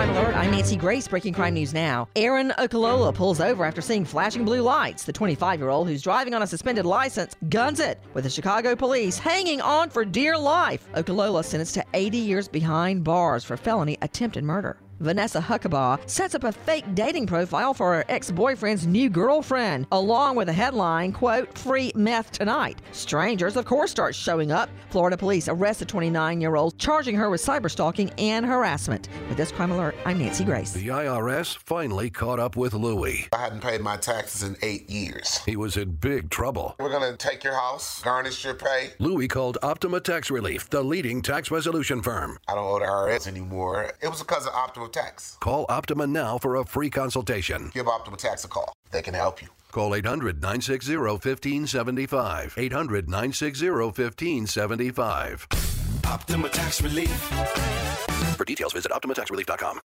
Crime Alert. I'm Nancy Grace. Breaking crime news now. Aaron Okalola pulls over after seeing flashing blue lights. The 25 year old who's driving on a suspended license guns it with the Chicago police hanging on for dear life. Okalola sentenced to 80 years behind bars for felony attempted murder. Vanessa Huckabaugh sets up a fake dating profile for her ex-boyfriend's new girlfriend, along with a headline, quote, free meth tonight. Strangers, of course, start showing up. Florida police arrest a 29-year-old, charging her with cyberstalking and harassment. With this crime alert, I'm Nancy Grace. The IRS finally caught up with Louie. I hadn't paid my taxes in eight years. He was in big trouble. We're going to take your house, garnish your pay. Louie called Optima Tax Relief, the leading tax resolution firm. I don't owe the IRS anymore. It was because of Optima Tax. Call Optima now for a free consultation. Give Optima Tax a call. They can help you. Call 800 960 1575. 800 960 1575. Optima Tax Relief. For details, visit OptimaTaxRelief.com.